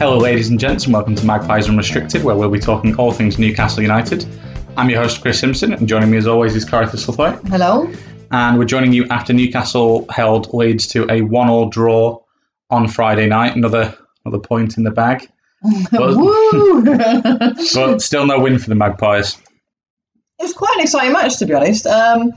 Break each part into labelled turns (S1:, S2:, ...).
S1: Hello, ladies and gents, and welcome to Magpies Unrestricted, where we'll be talking all things Newcastle United. I'm your host, Chris Simpson, and joining me as always is Cartha Sluthwaite.
S2: Hello.
S1: And we're joining you after Newcastle held Leeds to a one-all draw on Friday night. Another another point in the bag, but, but still no win for the Magpies.
S2: it was quite an exciting match, to be honest. Um,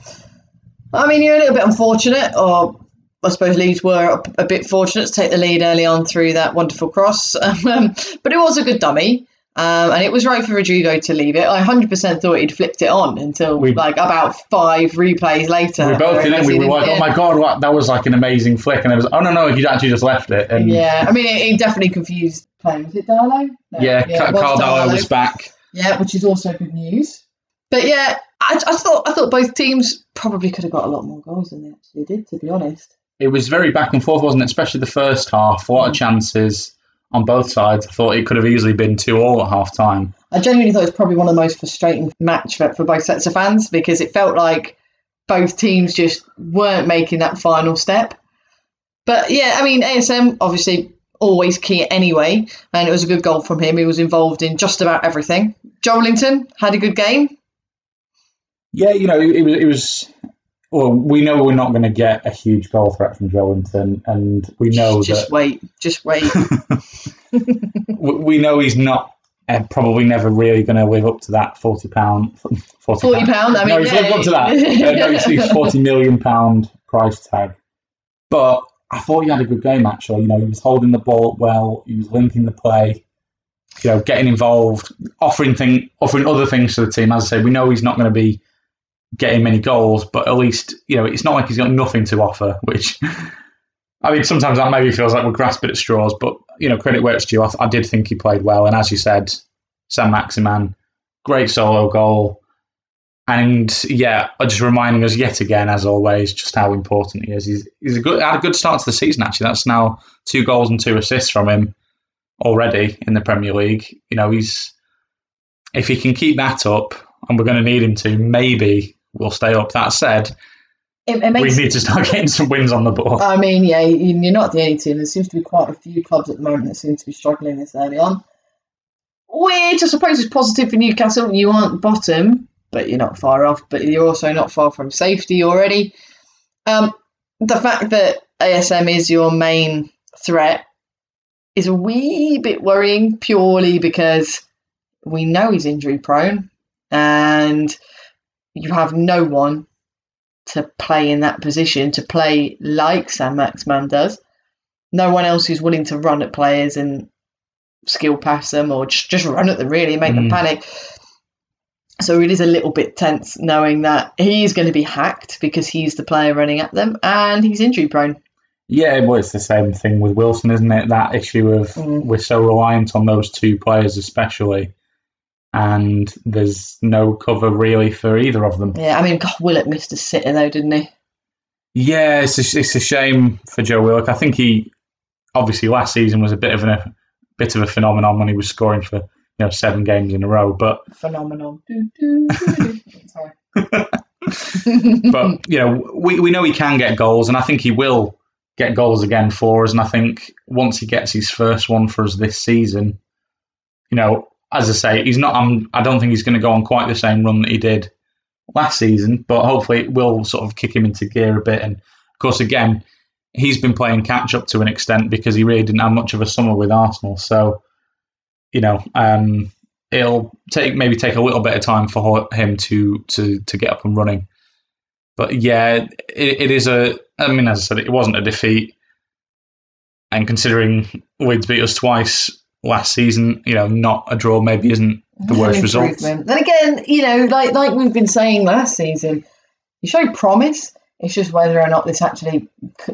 S2: I mean, you're a little bit unfortunate, or I suppose Leeds were a bit fortunate to take the lead early on through that wonderful cross. Um, but it was a good dummy. Um, and it was right for Rodrigo to leave it. I 100% thought he'd flipped it on until
S1: We-
S2: like about five replays later.
S1: we both did,
S2: it
S1: and we were like, "Oh my god, what, that was like an amazing flick!" And it was, "Oh no, no, you actually just left it." And
S2: Yeah, I mean, it, it definitely confused playing. Was it Darlow? No,
S1: yeah,
S2: was
S1: Karl Darlow. was back.
S2: Yeah, which is also good news. But yeah, I, I thought I thought both teams probably could have got a lot more goals than they actually did. To be honest,
S1: it was very back and forth, wasn't it? Especially the first half. What a lot of chances on both sides. I thought it could have easily been two all at half time.
S2: I genuinely thought it was probably one of the most frustrating match for, for both sets of fans because it felt like both teams just weren't making that final step. But yeah, I mean, ASM obviously always key anyway, and it was a good goal from him. He was involved in just about everything. Joelinton had a good game.
S1: Yeah, you know, it, it was. It was. Well, we know we're not going to get a huge goal threat from Joelinton, and we know
S2: just
S1: that
S2: wait, just wait.
S1: we know he's not. Uh, probably never really going to live up to that forty pound. Forty,
S2: Forty pound. I mean,
S1: no, he's
S2: yeah.
S1: lived up to that. Uh, no, he's, he's forty million pound price tag. But I thought he had a good game actually. You know, he was holding the ball well. He was linking the play. You know, getting involved, offering thing, offering other things to the team. As I say, we know he's not going to be getting many goals, but at least you know it's not like he's got nothing to offer. Which I mean, sometimes that maybe feels like we're grasping at straws. But you know, credit where it's due. I, I did think he played well, and as you said, Saint-Maximin, great solo goal. And yeah, uh, just reminding us yet again, as always, just how important he is. He's, he's a good, had a good start to the season. Actually, that's now two goals and two assists from him already in the Premier League. You know, he's if he can keep that up, and we're going to need him to, maybe we'll stay up. That said,
S2: It, it makes
S1: we need to start getting some wins on the board.
S2: I mean, yeah, you- you're not the only team. There seems to be quite a few clubs at the moment that seem to be struggling this early on. Which I suppose is positive for Newcastle. You aren't bottom, but you're not far off. But you're also not far from safety already. Um, the fact that ASM is your main threat is a wee bit worrying, purely because we know he's injury prone, and you have no one to play in that position, to play like Saint-Maximin does. No one else who's willing to run at players and skill pass them or just, just run at them really and make them
S1: Mm.
S2: panic. So it is a little bit tense knowing that he's going to be hacked because he's the player running at them and he's injury prone.
S1: Yeah, well, it's the same thing with Wilson, isn't it? That issue of
S2: Mm.
S1: we're so reliant on those two players, especially, and there's no cover really for either of them.
S2: Yeah, I mean, God, Willock missed a sitter though, didn't he?
S1: Yeah, it's a, it's a shame for Joe Willock. I think he obviously last season was a bit of a bit of a phenomenon when he was scoring for you know seven games in a row. But.
S2: Sorry.
S1: but you know we we know he can get goals, and I think he will get goals again for us. And I think once he gets his first one for us this season, you know, as I say, he's not. I'm, I don't think he's going to go on quite the same run that he did last season, but hopefully it will sort of kick him into gear a bit. And of course, again, he's been playing catch up to an extent because he really didn't have much of a summer with Arsenal. So, you know, um, it'll take maybe take a little bit of time for him to to to get up and running. But yeah, it, it is a. I mean, as I said, it wasn't a defeat, and considering Leeds beat us twice last season, you know, not a draw maybe isn't the worst result.
S2: Then again, you know, like like we've been saying last season, you show promise. It's just whether or not this actually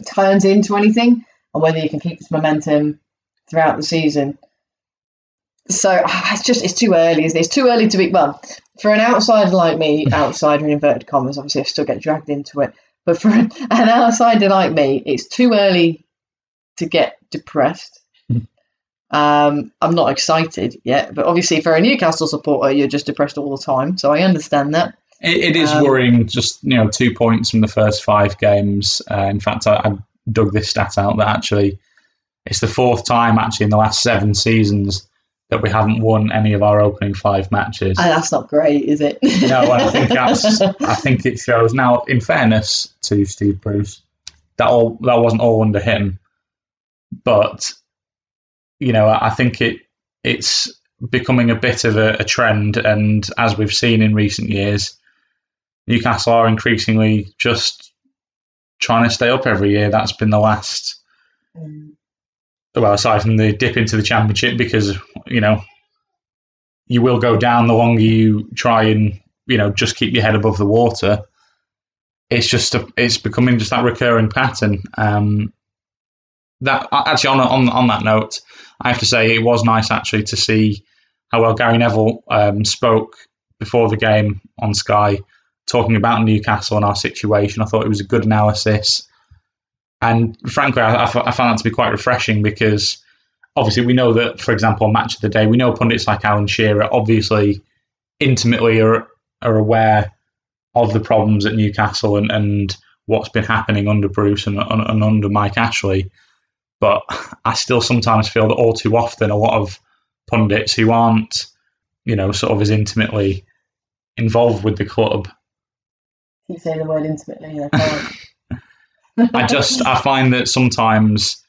S2: turns into anything, or whether you can keep this momentum throughout the season. So it's just it's too early. Isn't it? It's too early to be well for an outsider like me. Outsider in inverted commas. Obviously, I still get dragged into it. But for an outsider like me, it's too early to get depressed. Um, I'm not excited yet, but obviously, for a Newcastle supporter, you're just depressed all the time. So I understand that.
S1: It, it is
S2: Um,
S1: worrying. Just you know, two points from the first five games. Uh, in fact, I, I dug this stat out that actually it's the fourth time actually in the last seven seasons that we haven't won any of our opening five matches.
S2: And that's not great, is it?
S1: no, I think that's. I think it shows. Now, in fairness to Steve Bruce, that all that wasn't all under him, but you know, I think it it's becoming a bit of a, a trend, and as we've seen in recent years, Newcastle are increasingly just trying to stay up every year. That's been the last. Well, aside from the dip into the championship, because you know you will go down the longer you try and you know just keep your head above the water. It's just a, it's becoming just that recurring pattern. Um, that actually on on on that note, I have to say it was nice actually to see how well Gary Neville um, spoke before the game on Sky, talking about Newcastle and our situation. I thought it was a good analysis, and frankly, I found that to be quite refreshing because obviously we know that, for example, on Match of the Day, we know pundits like Alan Shearer obviously intimately are are aware of the problems at Newcastle and, and what's been happening under Bruce and, and, and under Mike Ashley. But I still sometimes feel that all too often a lot of pundits who aren't, you know, sort of as intimately involved with the club,
S2: Keep saying the word intimately. I.
S1: I just I find that sometimes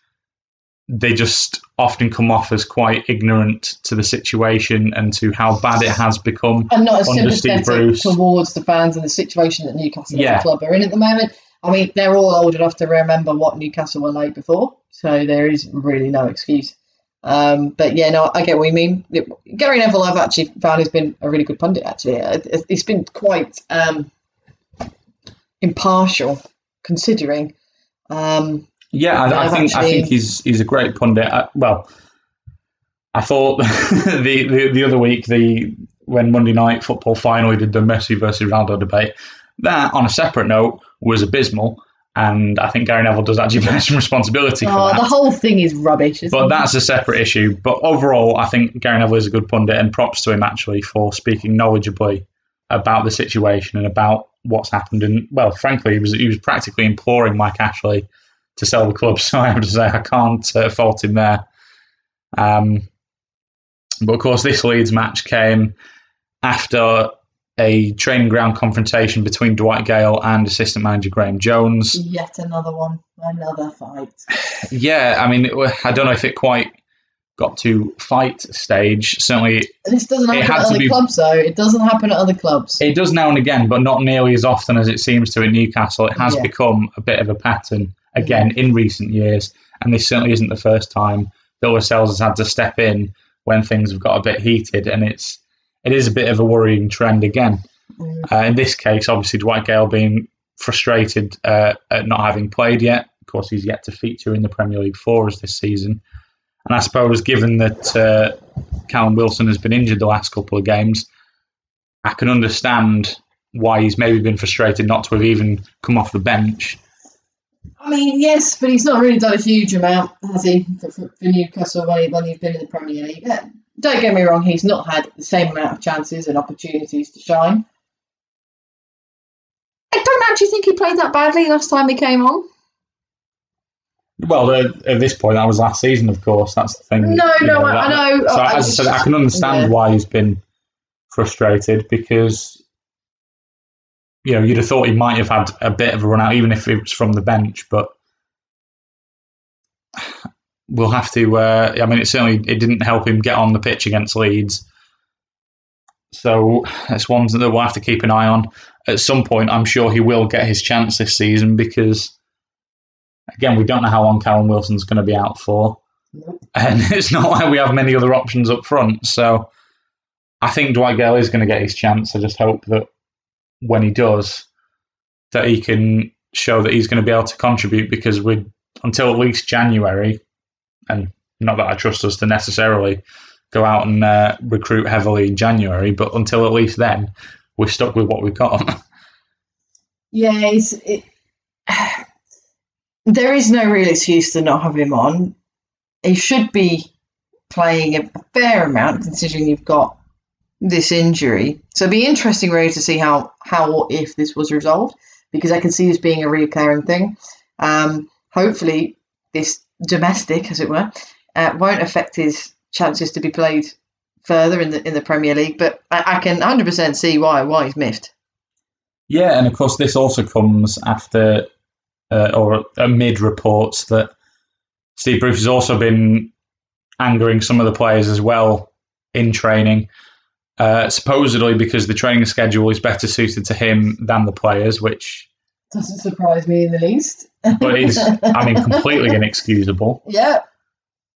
S1: they just often come off as quite ignorant to the situation and to how bad it has become.
S2: I'm not as sympathetic
S1: Bruce.
S2: towards the fans and the situation that Newcastle as
S1: Yeah.
S2: a club are in at the moment. I mean, they're all old enough to remember what Newcastle were like before, so there is really no excuse. Um, but yeah, no, I get what you mean. Gary Neville, I've actually found has been a really good pundit. Actually, it- it's been quite um, impartial, considering. Um,
S1: Yeah, I, I think I think he's he's a great pundit. I, well, I thought the, the the other week the when Monday Night Football finally did the Messi versus Ronaldo debate, that on a separate note was abysmal, and I think Gary Neville does actually bear some responsibility for
S2: oh,
S1: that.
S2: the whole thing is rubbish.
S1: But
S2: it?
S1: that's a separate issue. But overall, I think Gary Neville is a good pundit, and props to him actually for speaking knowledgeably about the situation and about what's happened. And well, frankly, he was he was practically imploring Mike Ashley to sell the club. So I have to say I can't uh, fault him there. Um, but of course, this Leeds match came after a training ground confrontation between Dwight Gayle and assistant manager Graeme Jones.
S2: yet another one, another fight.
S1: Yeah, I mean, it I don't know if it quite got to fight stage. Certainly,
S2: This doesn't
S1: It
S2: happen at other
S1: be-
S2: clubs, though. It doesn't happen at other clubs.
S1: it does now and again, but not nearly as often as it seems to in Newcastle. It has
S2: Yeah.
S1: become a bit of a pattern again in recent years, and this certainly isn't the first time Bill Lascelles has had to step in when things have got a bit heated, and it's it is a bit of a worrying trend again.
S2: Mm.
S1: Uh, in this case, obviously Dwight Gayle being frustrated uh, at not having played yet. Of course, he's yet to feature in the Premier League for us this season. And I suppose, given that uh, Callum Wilson has been injured the last couple of games, I can understand why he's maybe been frustrated not to have even come off the bench.
S2: I mean, yes, but he's not really done a huge amount, has he, for, for, for Newcastle when, he, when he's been in the Premier League? Yeah, don't get me wrong, he's not had the same amount of chances and opportunities to shine. I don't actually think he played that badly last time he came on.
S1: Well, uh, at this point, that was last season, of course. That's the thing.
S2: No,
S1: you
S2: no, I,
S1: that-
S2: I know.
S1: So,
S2: I,
S1: as I said, I can understand
S2: yeah.
S1: why he's been frustrated because you know you'd have thought he might have had a bit of a run out, even if it was from the bench. But we'll have to. Uh, I mean, it certainly it didn't help him get on the pitch against Leeds. So it's one that we'll have to keep an eye on. At some point, I'm sure he will get his chance this season because, again, we don't know how long Callum Wilson's going to be out for and it's not like we have many other options up front. So I think Dwight Gayle is going to get his chance. I just hope that when he does, that he can show that he's going to be able to contribute because we until at least January, and not that I trust us to necessarily go out and uh, recruit heavily in January, but until at least then, we're stuck with what we've got.
S2: Yeah, it, there is no real excuse to not have him on. He should be playing a fair amount considering you've got this injury. So it'd be interesting really to see how how or if this was resolved because I can see this being a reoccurring thing. Um, hopefully, this domestic, as it were, uh, won't affect his chances to be played further in the in the Premier League. But I, I can 100% see why why he's miffed.
S1: Yeah, and of course, this also comes after uh, or amid reports that Steve Bruce has also been angering some of the players as well in training. Uh, supposedly because the training schedule is better suited to him than the players, which
S2: doesn't surprise me in the least.
S1: but is, I mean, completely inexcusable.
S2: Yeah.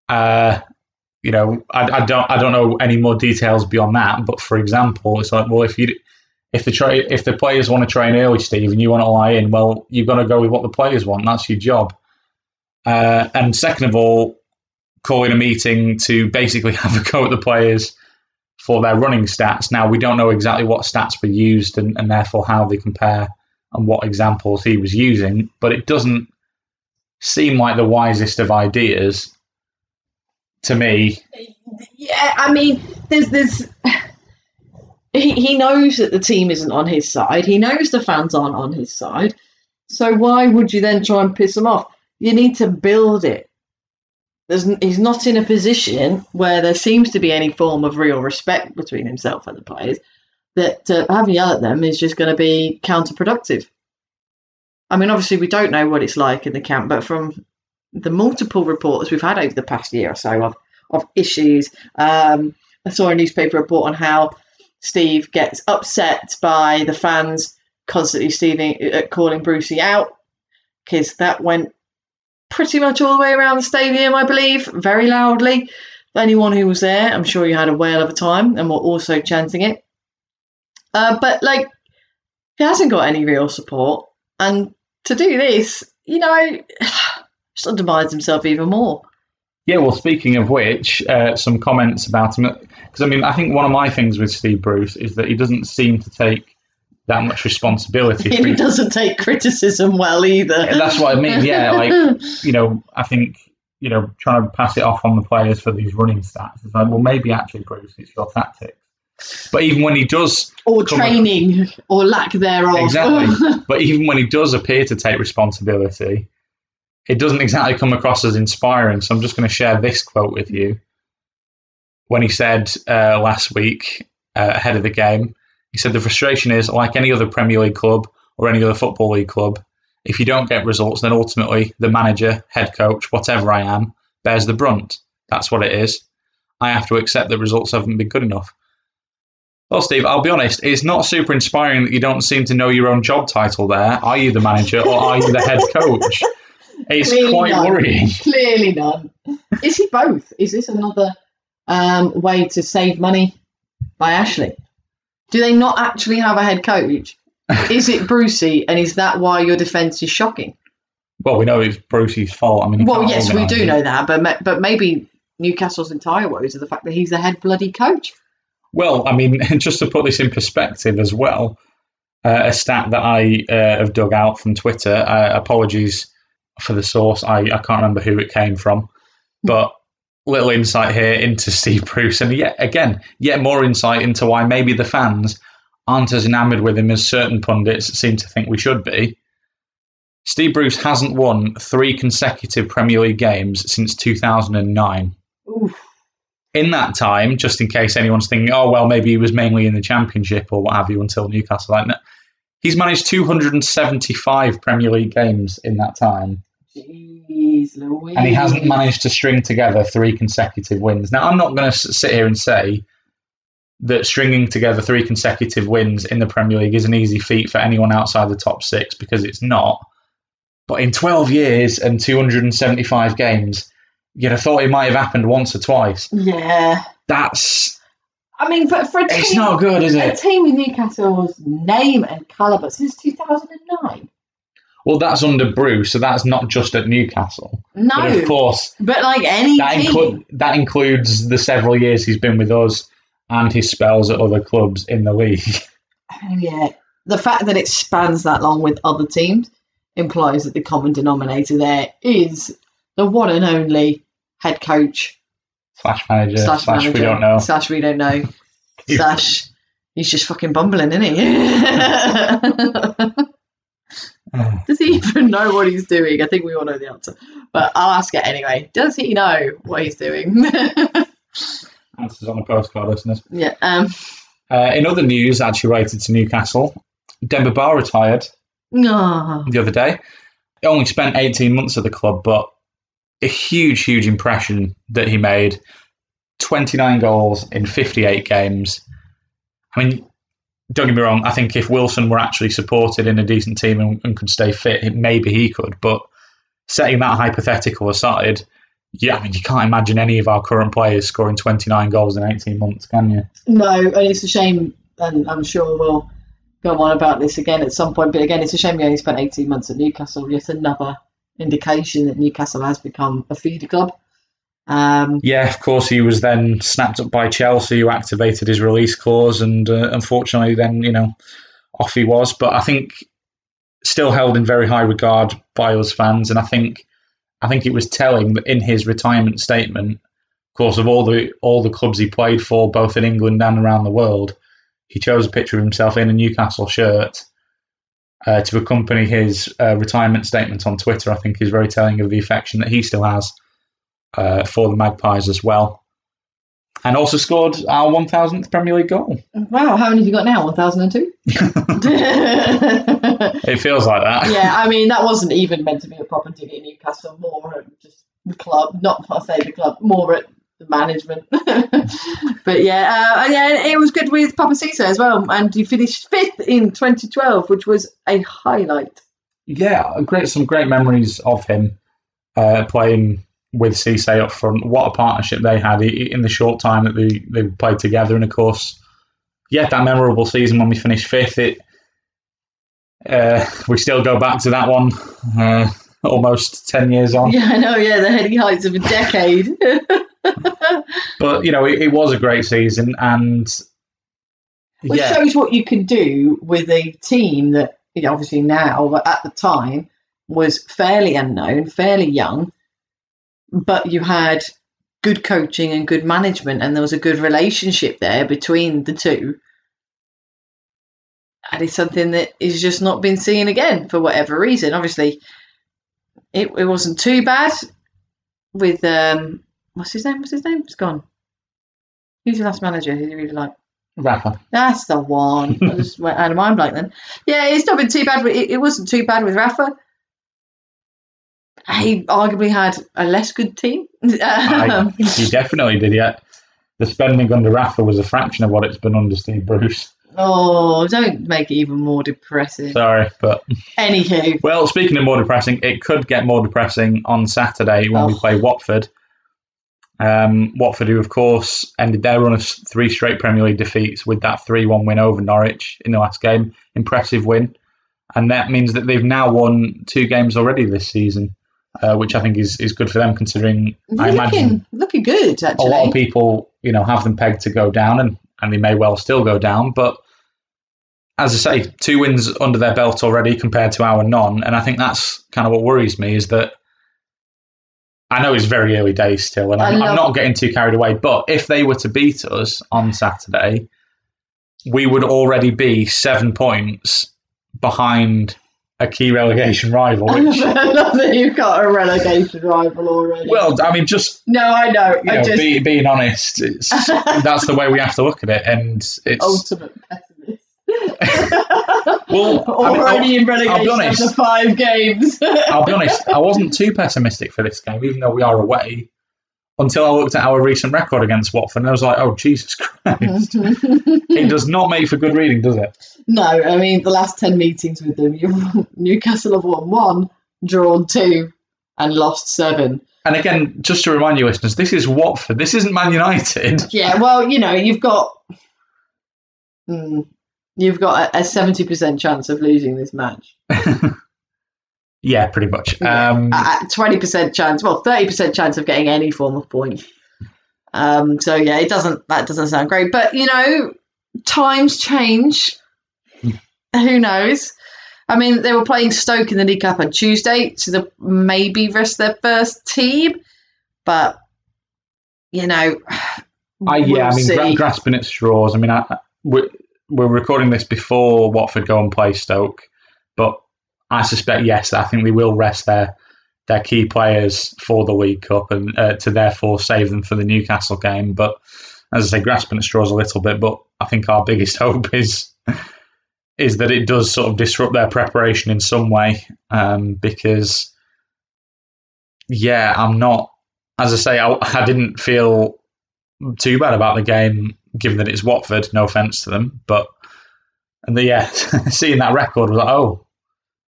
S1: Uh, you know, I, I, don't, I don't know any more details beyond that. But for example, it's like, well, if you, if the tra- if the players want to train early, Steve, and you want to lie in, well, you've got to go with what the players want. That's your job. Uh, and second of all, calling a meeting to basically have a go at the players for their running stats. Now, we don't know exactly what stats were used and, and therefore how they compare and what examples he was using, but it doesn't seem like the wisest of ideas to me.
S2: Yeah, I mean, there's this. He, he knows that the team isn't on his side. He knows the fans aren't on his side. So why would you then try and piss them off? You need to build it there's, he's not in a position where there seems to be any form of real respect between himself and the players. That uh, having yell at them is just going to be counterproductive. I mean, obviously, we don't know what it's like in the camp, but from the multiple reports we've had over the past year or so of, of issues, um, I saw a newspaper report on how Steve gets upset by the fans constantly Steving, uh, calling Brucey out because that went pretty much all the way around the stadium, I believe, very loudly. Anyone who was there, I'm sure you had a whale of a time and were also chanting it. Uh, but like, he hasn't got any real support, and to do this, you know, just undermines himself even more.
S1: Yeah, well, speaking of which, uh, some comments about him. Because, I mean, I think one of my things with Steve Bruce is that he doesn't seem to take that much responsibility.
S2: He doesn't take criticism well either.
S1: That's what I mean. Yeah, like you know, I think you know, trying to pass it off on the players for these running stats. It's like, well, maybe actually, Bruce, it's your tactics. But even when he does,
S2: or training, up, or lack thereof,
S1: exactly. but even when he does appear to take responsibility, it doesn't exactly come across as inspiring. So I'm just going to share this quote with you. When he said uh, last week uh, ahead of the game, he said the frustration is like any other Premier League club or any other Football League club. If you don't get results, then ultimately the manager, head coach, whatever I am, bears the brunt. That's what it is. I have to accept that results haven't been good enough. Well, Steve, I'll be honest, it's not super inspiring that you don't seem to know your own job title there. Are you the manager or are you the head coach? It's Clearly quite none. worrying.
S2: Clearly none. Is he both? Is this another um, way to save money by Ashley? Do they not actually have a head coach? is it Brucey, and is that why your defence is shocking?
S1: Well, we know it's Brucey's fault. I mean,
S2: well, yes, we do it. know that, but but maybe Newcastle's entire woes are the fact that he's the head bloody coach.
S1: Well, I mean, just to put this in perspective as well, uh, a stat that I uh, have dug out from Twitter. Uh, apologies for the source. I, I can't remember who it came from, but little insight here into Steve Bruce, and yet again, yet more insight into why maybe the fans aren't as enamoured with him as certain pundits seem to think we should be. Steve Bruce hasn't won three consecutive Premier League games since 2009. Oof. In that time, just in case anyone's thinking, oh, well, maybe he was mainly in the Championship or what have you until Newcastle, like that, he's managed 275 Premier League games in that time.
S2: Jeez Louise.
S1: And he hasn't managed to string together three consecutive wins. Now, I'm not going to sit here and say that stringing together three consecutive wins in the Premier League is an easy feat for anyone outside the top six because it's not. But in 12 years and 275 games, you'd have thought it might have happened once or twice.
S2: Yeah.
S1: That's.
S2: I mean, but for a
S1: team, it's not good, is it?
S2: A team with Newcastle's name and calibre since 2009.
S1: Well, that's under Bruce, so that's not just at Newcastle.
S2: No,
S1: But of course,
S2: but like any
S1: that,
S2: team,
S1: inclu- that includes the several years he's been with us and his spells at other clubs in the league.
S2: Oh, yeah, the fact that it spans that long with other teams implies that the common denominator there is the one and only head coach
S1: slash manager,
S2: slash,
S1: slash,
S2: manager
S1: we don't know.
S2: slash we don't know slash he's just fucking bumbling, isn't he? Does he even know what he's doing? I think we all know the answer, but I'll ask it anyway. Does he know what he's doing?
S1: Answers on a postcard, listeners.
S2: yeah. Um.
S1: Uh, in other news, actually related to Newcastle, Demba Ba retired the other day. He only spent 18 months at the club, but a huge, huge impression that he made. 29 goals in 58 games. I mean, don't get me wrong, I think if Wilson were actually supported in a decent team and, and could stay fit, maybe he could. But setting that hypothetical aside, yeah, I mean, you can't imagine any of our current players scoring 29 goals in 18 months, can you?
S2: No, and it's a shame, and I'm sure we'll go on about this again at some point. But again, it's a shame he only spent 18 months at Newcastle. Yet another indication that Newcastle has become a feeder club. Um,
S1: Yeah, of course, he was then snapped up by Chelsea, who activated his release clause, and uh, unfortunately, then you know, off he was. But I think still held in very high regard by us fans, and I think I think it was telling that in his retirement statement, of course, of all the all the clubs he played for, both in England and around the world, he chose a picture of himself in a Newcastle shirt. Uh, to accompany his uh, retirement statement on Twitter, I think is very telling of the affection that he still has uh, for the Magpies as well. And also scored our 1000th Premier League goal.
S2: wow, how many have you got now? 1002?
S1: It feels like that.
S2: yeah, I mean, that wasn't even meant to be a proper dig at Newcastle, more at just the club, not I say the club, more at the management. but yeah, uh, yeah, it was good with Papiss Cisse as well, and you finished fifth in 2012, which was a highlight.
S1: Yeah, great. Some great memories of him uh, playing with Cisse up front. What a partnership they had in the short time that they, they played together. And of course, yeah, that memorable season when we finished fifth, it uh, we still go back to that one uh, almost 10 years on.
S2: Yeah, I know. Yeah, the heady heights of a decade.
S1: But, you know, it, it was a great season. And
S2: Which
S1: yeah,
S2: shows what you can do with a team that, you know, obviously now, but at the time was fairly unknown, fairly young, but you had good coaching and good management, and there was a good relationship there between the two. And it's something that is just not been seen again for whatever reason. Obviously, it, it wasn't too bad with um what's his name? What's his name? It's gone. Who's your last manager? Who do you really like?
S1: Rafa.
S2: That's the one. I just went out of mind blank then. Yeah, it's not been too bad. With, it, it wasn't too bad with Rafa. He arguably had a less good team.
S1: I,
S2: Um,
S1: he definitely did, yeah. The spending under Rafa was a fraction of what it's been under Steve Bruce.
S2: oh, don't make it even more depressing.
S1: Sorry, but
S2: Anywho,
S1: well, speaking of more depressing, it could get more depressing on Saturday when we
S2: Oh.
S1: play Watford. Um, Watford, who of course ended their run of three straight Premier League defeats with that three-one win over Norwich in the last game, impressive win, and that means that they've now won two games already this season, uh, which I think is is good for them considering
S2: they're
S1: imagine
S2: looking looking good actually.
S1: a lot of people, you know, have them pegged to go down, and, and they may well still go down. But as I say, two wins under their belt already compared to our none, and I think that's kind of what worries me is that I know it's very early days still, and
S2: I
S1: I'm, I'm not getting too carried away. But if they were to beat us on Saturday, we would already be seven points behind a key relegation rival.
S2: I love that you've got a relegation rival already.
S1: well, I mean, just
S2: no, I know.
S1: you
S2: I
S1: know,
S2: just
S1: be, being honest, it's that's the way we have to look at it, and it's
S2: ultimate pessimist.
S1: Well, I mean,
S2: already in
S1: I'll be
S2: relegation
S1: honest.
S2: after five games.
S1: I'll be honest, I wasn't too pessimistic for this game, even though we are away, until I looked at our recent record against Watford, and I was like, oh Jesus Christ, it does not make for good reading, does it?
S2: no, I mean the last ten meetings with them, Newcastle have won one, drawn two, and lost seven.
S1: And again, just to remind you, listeners, this is Watford. This isn't Man United.
S2: Yeah, well, you know, you've got mm, you've got a seventy percent chance of losing this match.
S1: Yeah, pretty much. Um,
S2: twenty percent chance, well, thirty percent chance of getting any form of point. Um, so yeah, it doesn't. That doesn't sound great, but you know, times change. Who knows? I mean, they were playing Stoke in the League Cup on Tuesday, so they maybe risk their first team, but you know,
S1: I, yeah,
S2: we'll
S1: I mean,
S2: see.
S1: grasping at straws. I mean, I, we're, recording this before Watford go and play Stoke, but I suspect yes, I think they will rest their their key players for the League Cup and uh, to therefore save them for the Newcastle game. But as I say, grasping at straws a little bit. But I think our biggest hope is is that it does sort of disrupt their preparation in some way, um, because yeah, I'm not. As I say, I, I didn't feel too bad about the game, given that it's Watford. No offense to them, but and the, yeah, seeing that record was like, oh,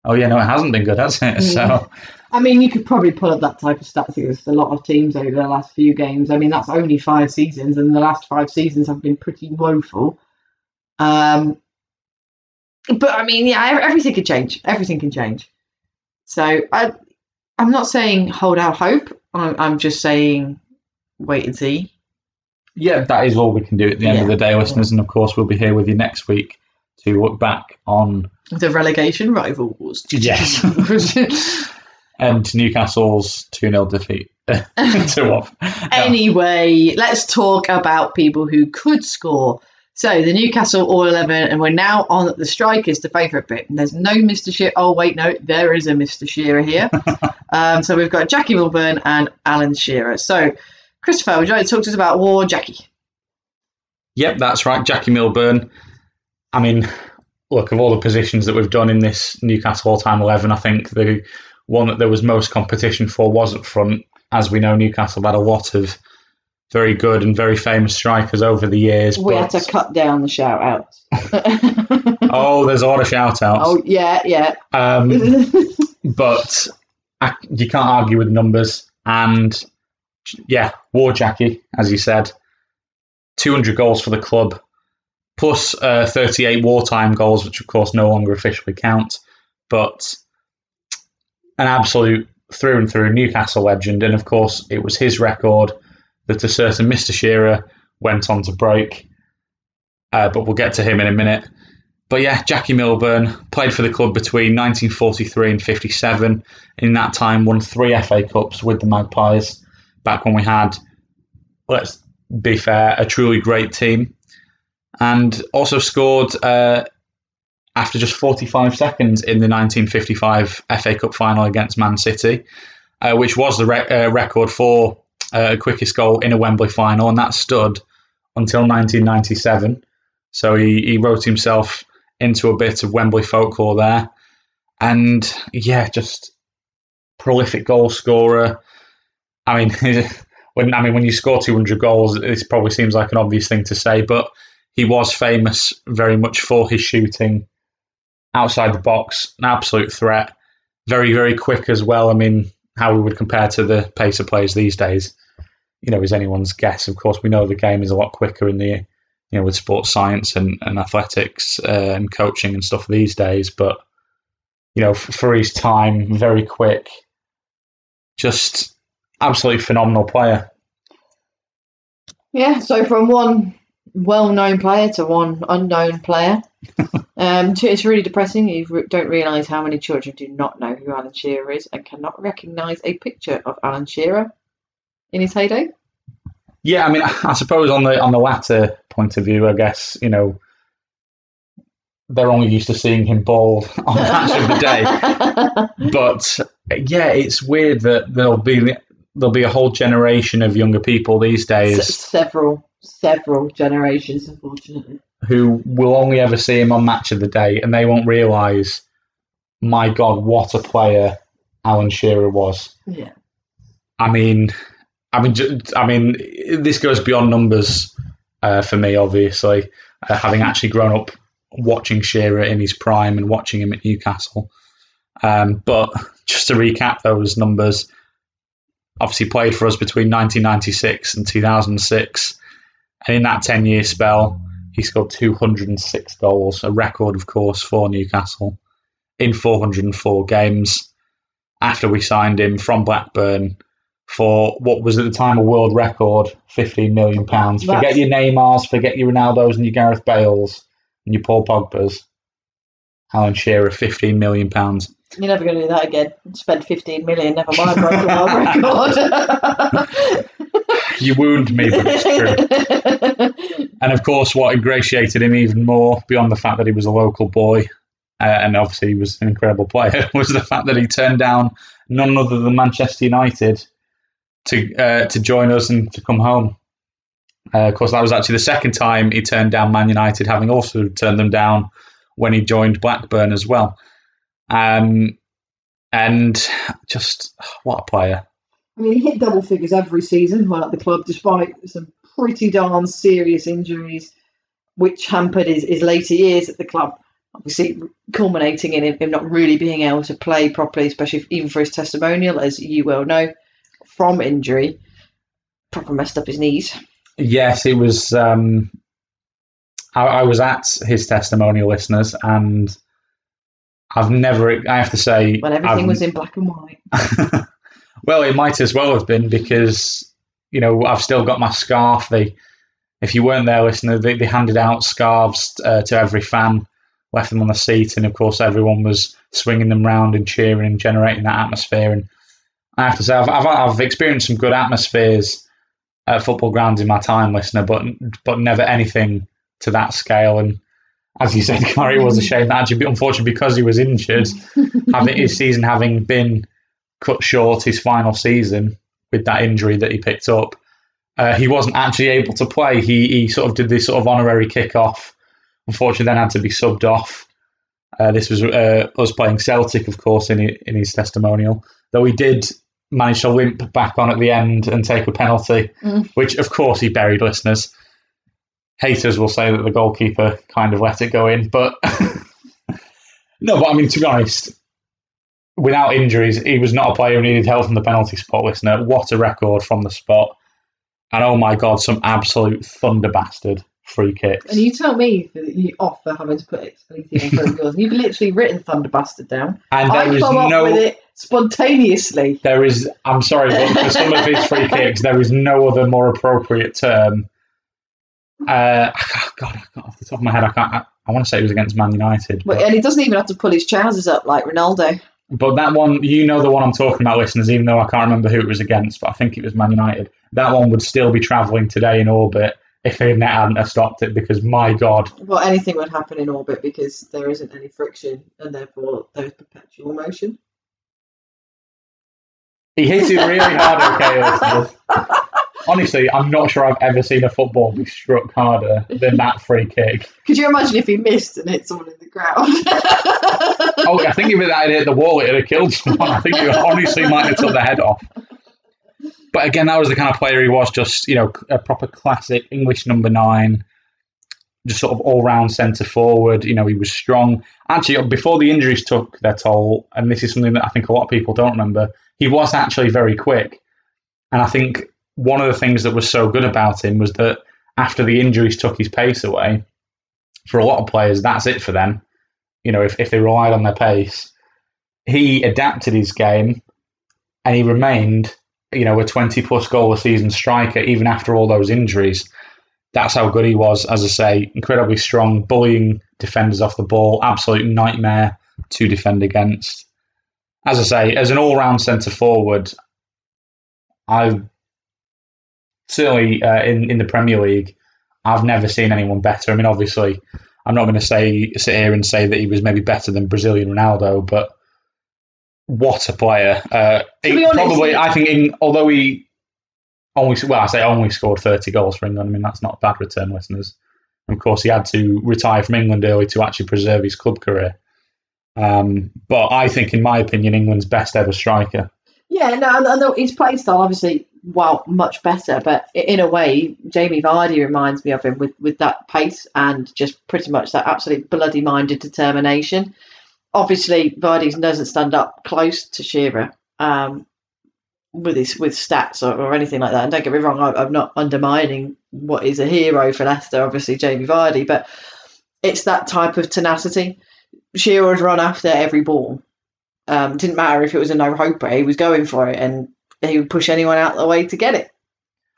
S1: oh yeah, no, it hasn't been good, has it? So
S2: I mean, you could probably pull up that type of stats against a lot of teams over the last few games. I mean, that's only five seasons, and the last five seasons have been pretty woeful. Um, but I mean, yeah, everything can change. Everything can change. So I, I'm not saying hold out hope. I'm, I'm just saying wait and see.
S1: Yeah, that is all we can do at the end of the day, listeners. And of course, we'll be here with you next week to look back on
S2: The relegation rivals.
S1: Yes. and Newcastle's two 0 defeat to Watford.
S2: Anyway, let's talk about people who could score. So the Newcastle All Eleven, and we're now on the strikers, the favourite bit. And there's no Mr. Shearer. Oh wait, no, there is a Mr. Shearer here. um, so we've got Jackie Milburn and Alan Shearer. So Christopher, would you like to talk to us about Wor Jackie?
S1: Yep, that's right. Jackie Milburn. I mean, look, of all the positions that we've done in this Newcastle all time 11, I think the one that there was most competition for was up front. As we know, Newcastle had a lot of very good and very famous strikers over the years.
S2: We
S1: but-
S2: had to cut down the shout outs.
S1: Oh, there's a lot of shout outs.
S2: oh yeah, yeah.
S1: Um, but I, you can't argue with numbers. And yeah, Wor Jackie, as you said, 200 goals for the club, plus uh, 38 wartime goals, which of course no longer officially count, but an absolute through and through Newcastle legend. And of course, it was his record that a certain Mr. Shearer went on to break. Uh, but we'll get to him in a minute. But yeah, Jackie Milburn played for the club between 1943 and 57. In that time, won three FA Cups with the Magpies. Back when we had, let's be fair, a truly great team, and also scored uh, after just 45 seconds in the 1955 FA Cup final against Man City, uh, which was the uh, record for uh, quickest goal in a Wembley final, and that stood until 1997. So he, he wrote himself into a bit of Wembley folklore there. And yeah, just prolific goal scorer. I mean, when I mean when you score 200 goals, this probably seems like an obvious thing to say, but he was famous very much for his shooting outside the box, an absolute threat. Very, very quick as well. I mean, how we would compare to the pace of players these days, you know, is anyone's guess. Of course, we know the game is a lot quicker in the you know, with sports science and, and athletics uh, and coaching and stuff these days. But, you know, f- for his time, very quick, just absolutely phenomenal player.
S2: Yeah, so from one well-known player to one unknown player, um, it's really depressing. You don't realise how many children do not know who Alan Shearer is and cannot recognise a picture of Alan Shearer in his heyday.
S1: Yeah, I mean, I suppose on the on the latter point of view, I guess you know they're only used to seeing him bald on match of the day. But yeah, it's weird that there'll be there'll be a whole generation of younger people these days
S2: S- several, several generations, unfortunately.
S1: who will only ever see him on match of the day, and they won't realise, my God, what a player Alan Shearer was.
S2: Yeah.
S1: I mean, I mean, I mean, this goes beyond numbers uh, for me. Obviously, uh, having actually grown up watching Shearer in his prime and watching him at Newcastle. Um, but just to recap those numbers, obviously played for us between 1996 and 2006, and in that 10-year spell, he scored 206 goals, a record, of course, for Newcastle in 404 games. after we signed him from Blackburn for what was at the time a world record, fifteen million pounds. Forget your Neymars, forget your Ronaldo's and your Gareth Bales and your Paul Pogba's. Alan Shearer, fifteen million pounds.
S2: You're never going to do that again. Spend 15 million, never mind, break world record.
S1: You wound me, but it's true. And of course, what ingratiated him even more, beyond the fact that he was a local boy, uh, and obviously he was an incredible player, was the fact that he turned down none other than Manchester United to uh, to join us and to come home. Uh, of course, that was actually the second time he turned down Man United, having also turned them down when he joined Blackburn as well. Um, and just what a player!
S2: I mean, he hit double figures every season while at the club, despite some pretty darn serious injuries, which hampered his, his later years at the club. Obviously, culminating in him, not really being able to play properly, especially even for his testimonial, as you well know, from injury. Proper messed up his knees.
S1: Yes, it was. Um, I, I was at his testimonial, listeners, and I've never. I have to say,
S2: when everything
S1: I've-
S2: was in black and white.
S1: well, it might as well have been because you know I've still got my scarf. They, if you weren't there, listener, they, they handed out scarves uh, to every fan, left them on the seat, and of course everyone was swinging them round and cheering and generating that atmosphere. And I have to say, I've I've, I've experienced some good atmospheres at football grounds in my time, listener, but but never anything to that scale. And as you said, Gary, it was a shame that actually, unfortunately, because he was injured, having his season having been cut short, his final season with that injury that he picked up, uh, he wasn't actually able to play. He he sort of did this sort of honorary kick-off. Unfortunately, then had to be subbed off. Uh, this was uh, us playing Celtic, of course, in in his testimonial. Though he did manage to limp back on at the end and take a penalty,
S2: Mm.
S1: which of course he buried. Listeners, haters will say that the goalkeeper kind of let it go in, but no. But I mean, to be honest, without injuries, he was not a player who needed help from the penalty spot. Listener, what a record from the spot! And oh my god, some absolute thunder bastard free kicks.
S2: And you tell me that you off for having to put anything in front of yours. You've literally written Thunder Bastard down.
S1: And
S2: I
S1: there is
S2: come up with it spontaneously.
S1: There is, I'm sorry, but for some of his free kicks, there is no other more appropriate term. Uh, God, I can't, off the top of my head, I can't. I, I want to say it was against Man United,
S2: But,
S1: but,
S2: and he doesn't even have to pull his trousers up like Ronaldo.
S1: but that one, you know, the one I'm talking about, listeners. Even though I can't remember who it was against, but I think it was Man United. That one would still be travelling today in orbit if they hadn't have stopped it, because my God,
S2: Well, anything would happen in orbit because there isn't any friction and therefore there's perpetual motion.
S1: he hits it really hard. Okay, listeners. Honestly, I'm not sure I've ever seen a football be struck harder than that free kick.
S2: Could you imagine if he missed and hit someone in the ground?
S1: Oh, I think if it had hit the wall, it would have killed someone. I think it honestly might have took the head off. But again, that was the kind of player he was. Just you know, a proper classic English number nine, just sort of all round centre forward. You know, he was strong. Actually, before the injuries took their toll, and this is something that I think a lot of people don't remember, he was actually very quick. And I think one of the things that was so good about him was that after the injuries took his pace away, for a lot of players, that's it for them you know, if, if they relied on their pace, he adapted his game and he remained, you know, a 20 plus goal a season striker even after all those injuries. That's how good he was, as I say, incredibly strong, bullying defenders off the ball, absolute nightmare to defend against. As I say, as an all round centre forward, I've certainly uh, in, in the Premier League, I've never seen anyone better. I mean, obviously, I'm not going to say sit here and say that he was maybe better than Brazilian Ronaldo, but what a player! Uh,
S2: To be honest,
S1: probably, I think, in, although he only well, I say only scored 30 goals for England. I mean, that's not a bad return, listeners. And of course, he had to retire from England early to actually preserve his club career. Um, but I think, in my opinion, England's best ever striker.
S2: Yeah, no, and- and his play style obviously, well, much better. But in a way, Jamie Vardy reminds me of him with with that pace and just pretty much that absolute bloody minded determination. Obviously, Vardy doesn't stand up close to Shearer um, with his with stats or, or anything like that. And don't get me wrong, I, I'm not undermining what is a hero for Leicester, obviously Jamie Vardy, but it's that type of tenacity. Shearer would run after every ball Um, didn't matter if it was a no hoper, he was going for it, and he would push anyone out of the way to get it.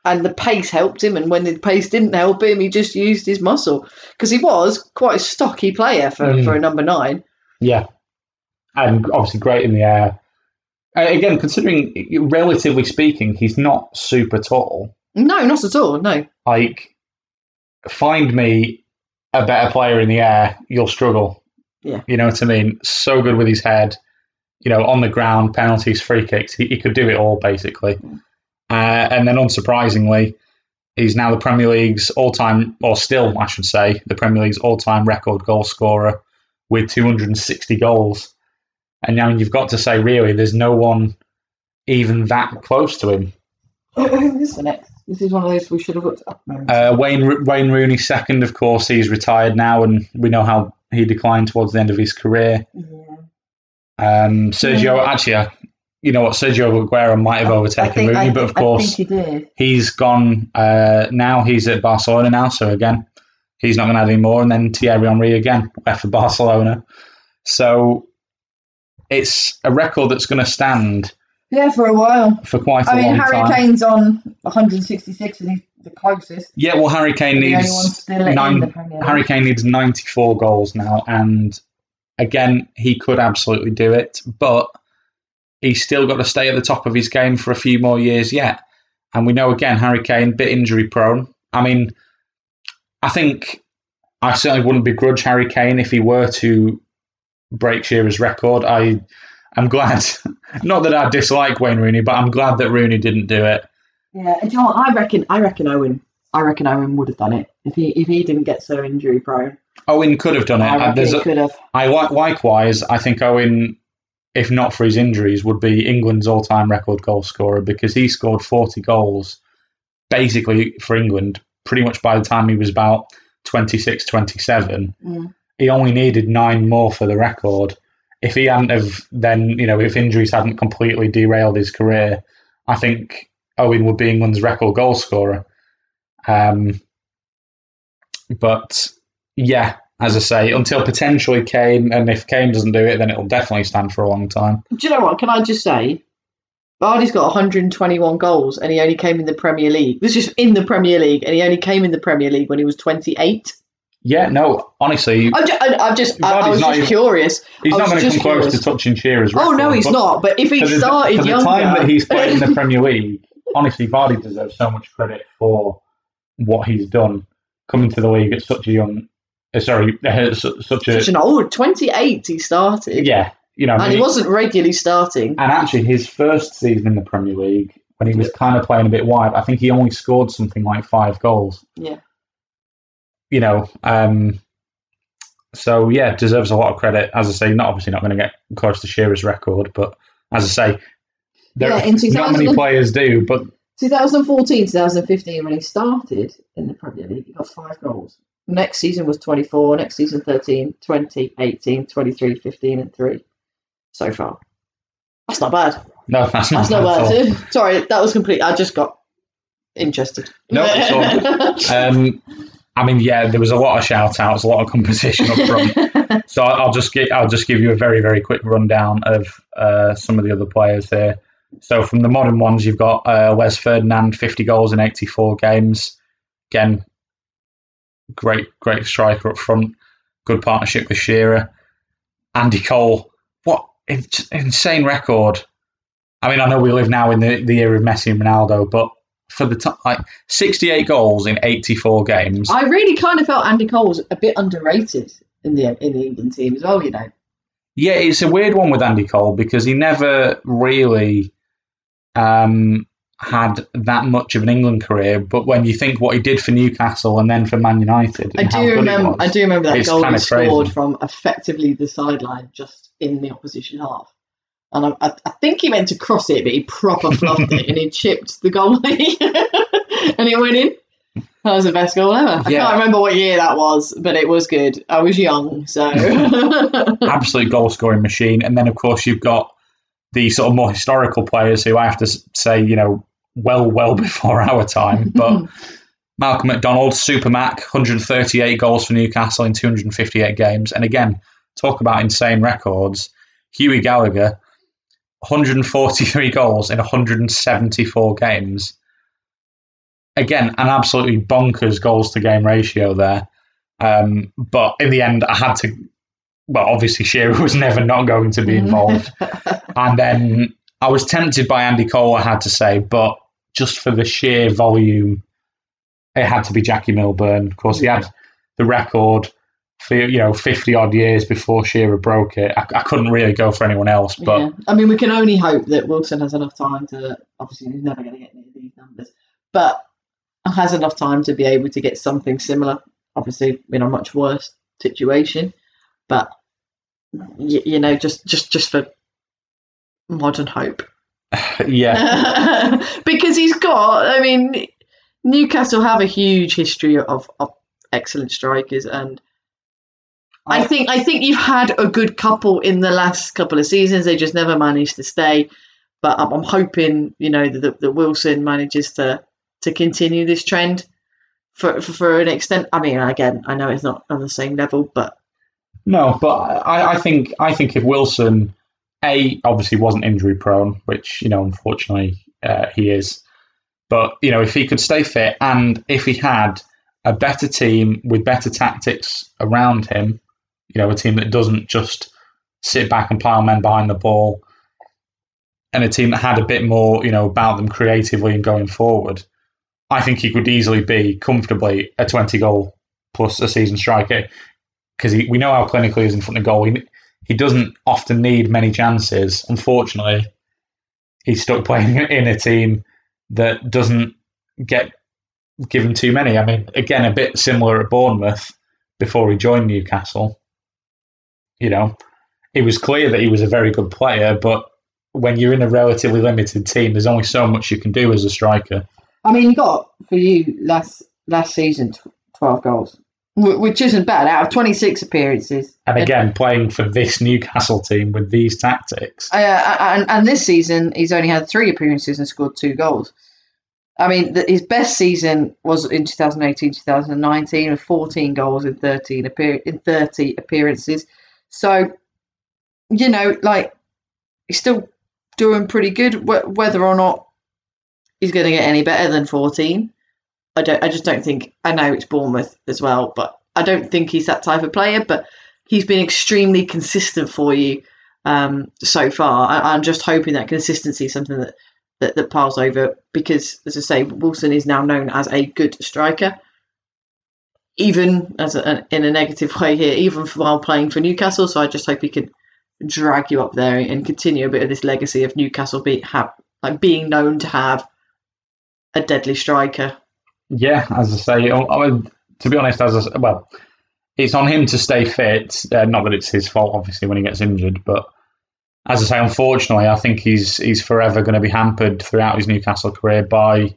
S2: And the pace helped him, and when the pace didn't help him, he just used his muscle because he was quite a stocky player for,
S1: Mm.
S2: for a number nine.
S1: Yeah, and obviously great in the air. Uh, again, considering relatively speaking, he's not super tall.
S2: No, not at all. No.
S1: Like, find me a better player in the air, you'll struggle.
S2: Yeah.
S1: you know what I mean. So good with his head. You know, on the ground, penalties, free kicks. He, he could do it all basically. Uh, and then, unsurprisingly, he's now the Premier League's all-time, or still, I should say, the Premier League's all-time record goal scorer with 260 goals. And now you've got to say, really, there's no one even that close to him.
S2: Who is the next? This is one of those we should have looked up.
S1: Uh, Wayne Wayne Rooney second, of course, he's retired now, and we know how he declined towards the end of his career.
S2: yeah.
S1: Um, Sergio,
S2: Yeah.
S1: actually, uh, you know what, Sergio Aguero might have overtaken
S2: think-
S1: Rooney,
S2: I
S1: but of course
S2: he did.
S1: he's gone uh, now. He's at Barcelona now, so again, he's not going to have any more. And then Thierry Henry again left for Barcelona. So it's a record that's going to stand
S2: Yeah, for a while.
S1: for quite a
S2: I mean, Harry
S1: time.
S2: Kane's on 166 and he's the closest.
S1: Yeah, well, Harry Kane
S2: The only one
S1: needs nine.
S2: the Premier League.
S1: Harry Kane needs 94 goals now, and again, he could absolutely do it, but he's still got to stay at the top of his game for a few more years yet. And we know again, Harry Kane, bit injury prone. I mean, I think I certainly wouldn't begrudge Harry Kane if he were to break Shearer's record. I am glad, not that I dislike Wayne Rooney, but I'm glad that Rooney didn't do it.
S2: Yeah, you know what? I reckon. I reckon Owen. I reckon Owen would have done it if he if he didn't get so injury prone.
S1: Owen could have done it.
S2: I
S1: Uh,
S2: could have.
S1: I likewise, I think Owen, if not for his injuries, would be England's all-time record goal scorer because he scored 40 goals basically for England pretty much by the time he was about 26, 27.
S2: Mm.
S1: He only needed nine more for the record. If he hadn't have then, you know, if injuries hadn't completely derailed his career, I think Owen would be England's record goal scorer. Um, but yeah, as I say, until potentially Kane, and if Kane doesn't do it, then it'll definitely stand for a long time.
S2: Do you know what? Can I just say, Vardy's got 121 goals, and he only came in the Premier League. This is in the Premier League, and he only came in the Premier League when he was 28.
S1: Yeah, no, honestly,
S2: I'm just, I, I'm just, I, I was just
S1: even-
S2: curious.
S1: he's not going to come
S2: just
S1: close to touching Shearer's
S2: Oh no, he's
S1: but
S2: not. But if he
S1: For the,
S2: started
S1: for the time that he's played in the Premier League, honestly, Vardy deserves so much credit for what he's done coming to the league at such a young, sorry, uh, such a
S2: such an old 28, he started,
S1: yeah, you know,
S2: and
S1: mean,
S2: he wasn't regularly starting.
S1: And actually, his first season in the Premier League, when he was kind of playing a bit wide, I think he only scored something like five goals.
S2: Yeah.
S1: You know, um, so yeah, deserves a lot of credit. As I say, not obviously not going to get close to Shearer's record, but as I say, there
S2: Yeah, in
S1: not many players do. But
S2: 2014, 2015, when he started in the Premier League, he got five goals. Next season was 24, next season 13, 20, 18, 23, 15, and 3 so far. That's not bad.
S1: no, that's not
S2: That's not
S1: bad at all.
S2: bad. Sorry, that was complete. I just got interested.
S1: No, it's all Um, I mean, yeah, there was a lot of shout outs, a lot of competition up front. So I'll just give I'll just give you a very very quick rundown of uh, some of the other players here. So from the modern ones, you've got uh, Les Ferdinand, fifty goals in eighty four games. Again, great great striker up front. Good partnership with Shearer. Andy Cole, what in- insane record! I mean, I know we live now in the, the era of Messi and Ronaldo, but for the time, like sixty eight goals in eighty four games.
S2: I really kind of felt Andy Cole was a bit underrated in the in the England team as well. You know,
S1: Yeah, it's a weird one with Andy Cole because he never really um, had that much of an England career. But when you think what he did for Newcastle and then for Man United,
S2: I do remember.
S1: was,
S2: I do remember that goal he
S1: of crazy.
S2: scored from effectively the sideline, just in the opposition half. And I, I, I think he meant to cross it, but he proper fluffed it and he chipped the goalie, and it went in. That was the best goal ever. I
S1: Yeah.
S2: can't remember what year that was, but it was good. I was young, so
S1: absolute goal scoring machine. And then, of course, you've got the sort of more historical players who I have to say, you know, well, well before our time. But Malcolm McDonald, Super Mac, 138 goals for Newcastle in 258 games. And again, talk about insane records. Hughie Gallacher, 143 goals in 174 games. Again, an absolutely bonkers goals to game ratio there. Um, but in the end, I had to. Well, obviously, Shearer was never not going to be involved. and then I was tempted by Andy Cole, I had to say, but just for the sheer volume, it had to be Jackie Milburn. Of course, he had the record for you know 50 odd years before Shearer broke it. I, I couldn't really go for anyone else, but
S2: yeah. I mean, we can only hope that Wilson has enough time to. Obviously, he's never going to get near these numbers, but has enough time to be able to get something similar. Obviously, in a much worse situation, but you, you know, just just just for modern hope.
S1: Yeah,
S2: because he's got. I mean, Newcastle have a huge history of, of excellent strikers, and I think I think you've had a good couple in the last couple of seasons. They just never managed to stay. But I'm, I'm hoping, you know, that, that Wilson manages to to continue this trend for, for for an extent. I mean, again, I know it's not on the same level, but
S1: no, but I, I think I think if Wilson, a obviously wasn't injury prone, which you know unfortunately uh, he is, but you know if he could stay fit and if he had a better team with better tactics around him, you know, a team that doesn't just sit back and pile men behind the ball, and a team that had a bit more, you know, about them creatively and going forward. I think he could easily be comfortably a 20 goal plus a season striker because we know how clinical he is in front of goal. He, he doesn't often need many chances. Unfortunately, he's stuck playing in a team that doesn't get given too many. I mean, again, a bit similar at Bournemouth before he joined Newcastle. You know, it was clear that he was a very good player, but when you're in a relatively limited team, there's only so much you can do as a striker.
S2: I mean, you got for you last last season twelve goals, which isn't bad out of twenty six appearances.
S1: And again, playing for this Newcastle team with these tactics.
S2: Uh, and, and this season, he's only had three appearances and scored two goals. I mean, the, his best season was in 2018 2019 with 14 goals in 13 appear- in 30 appearances. So, you know, like he's still doing pretty good. Whether or not he's going to get any better than 14, I don't. I just don't think. I know it's Bournemouth as well, but I don't think he's that type of player. But he's been extremely consistent for you um, so far. I, am just hoping that consistency is something that, that that piles over because, as I say, Wilson is now known as a good striker even as a, in a negative way here, even while playing for Newcastle. So I just hope he can drag you up there and continue a bit of this legacy of Newcastle be have like being known to have a deadly striker.
S1: Yeah, as I say, I to be honest, as I, well, it's on him to stay fit. Uh, not that it's his fault, obviously, when he gets injured, but as I say, unfortunately, I think he's he's forever going to be hampered throughout his Newcastle career by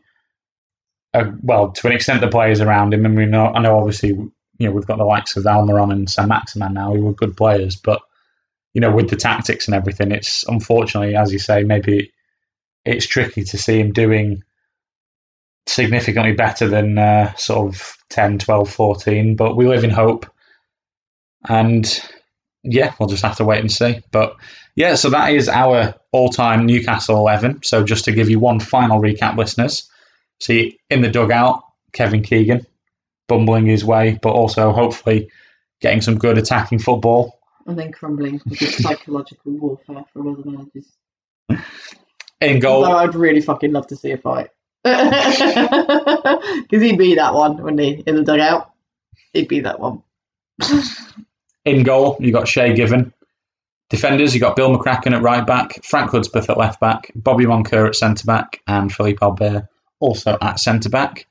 S1: uh, well, to an extent, the players around him. And we know, I know, obviously, you know, we've got the likes of Almiron and Saint-Maximin now, who were good players, but you know, with the tactics and everything, it's unfortunately, as you say, maybe it's tricky to see him doing significantly better than uh, sort of 10, 12, 14. But we live in hope. And yeah, we'll just have to wait and see. But yeah, so that is our all time Newcastle 11. So just to give you one final recap, listeners. See, in the dugout, Kevin Keegan bumbling his way, but also hopefully getting some good attacking football.
S2: And then crumbling because psychological warfare from other managers.
S1: In goal.
S2: Although I'd really fucking love to see a fight. Because he'd be that one, wouldn't he? In the dugout. He'd be that one.
S1: In goal, you got Shay Given. Defenders, you got Bill McCracken at right back, Frank Hudspeth at left back, Bobby Moncur at centre back, and Philippe Albert also at centre back.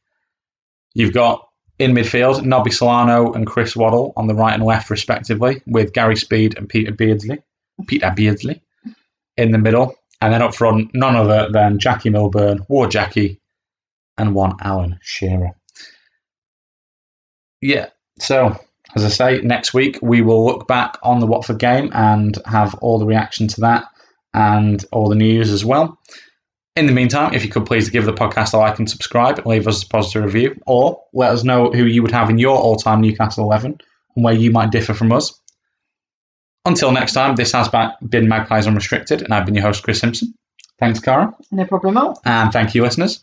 S1: You've got in midfield Nobby Solano and Chris Waddle on the right and left, respectively, with Gary Speed and Peter Beardsley. Peter Beardsley in the middle. And then up front, none other than Jackie Milburn, Wor Jackie, and one Alan Shearer. Yeah, so as I say, next week we will look back on the Watford game and have all the reaction to that and all the news as well. In the meantime, if you could please give the podcast a like and subscribe and leave us a positive review, or let us know who you would have in your all time Newcastle 11 and where you might differ from us. Until next time, this has been Magpies Unrestricted, and I've been your host, Chris Simpson. Thanks, Cara.
S2: No problem.
S1: And thank you, listeners.